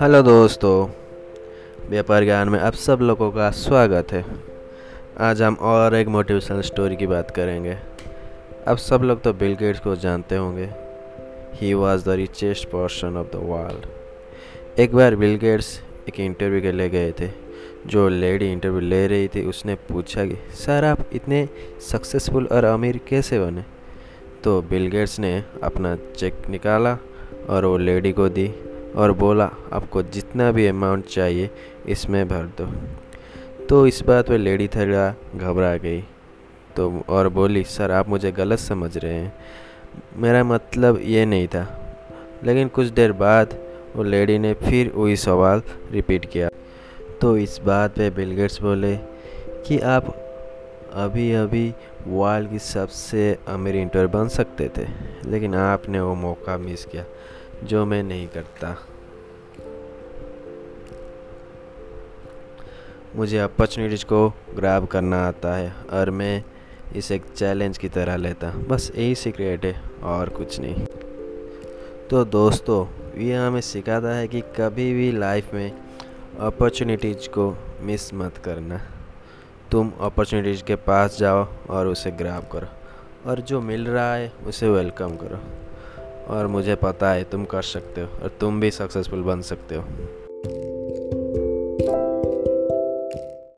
Hello दोस्तों, व्यापार ज्ञान में आप सब लोगों का स्वागत है। आज हम और एक मोटिवेशनल स्टोरी की बात करेंगे। अब सब लोग तो बिल गेट्स को जानते होंगे। He was the richest person of the world एक बार बिल गेट्स एक इंटरव्यू के लिए गए थे। जो लेडी इंटरव्यू ले रही थी, उसने पूछा कि, सर, आप इतने सक्सेसफुल और अमीर कैसे बने? तो बिल गेट्स ने अपना चेक निकाला और वो लेडी को दी और बोला, आपको जितना भी अमाउंट चाहिए, इसमें भर दो। तो इस बात पे लेडी थोड़ा घबरा गई। तो और बोली, सर, आप मुझे गलत समझ रहे हैं। मेरा मतलब ये नहीं था। लेकिन कुछ देर बाद वो लेडी ने फिर वही सवाल रिपीट किया। तो इस बात पे बिल गेट्स बोले कि आप अभी अभी वर्ल्ड की सबसे अमीर इंटर बन सकते थे, लेकिन आपने वो मौका मिस किया, जो मैं नहीं करता। मुझे अपॉर्चुनिटीज़ को ग्रैब करना आता है, और मैं इसे एक चैलेंज की तरह लेता। बस यही सीक्रेट है, और कुछ नहीं। तो दोस्तों, ये हमें सिखाता है कि कभी भी लाइफ में अपॉर्चुनिटीज़ को मिस मत करना। तुम अपॉर्चुनिटीज़ के पास जाओ और उसे ग्रैब करो। और जो मिल रहा है, उसे वेलकम करो। और मुझे पता है तुम कर सकते हो और तुम भी सक्सेसफुल बन सकते हो।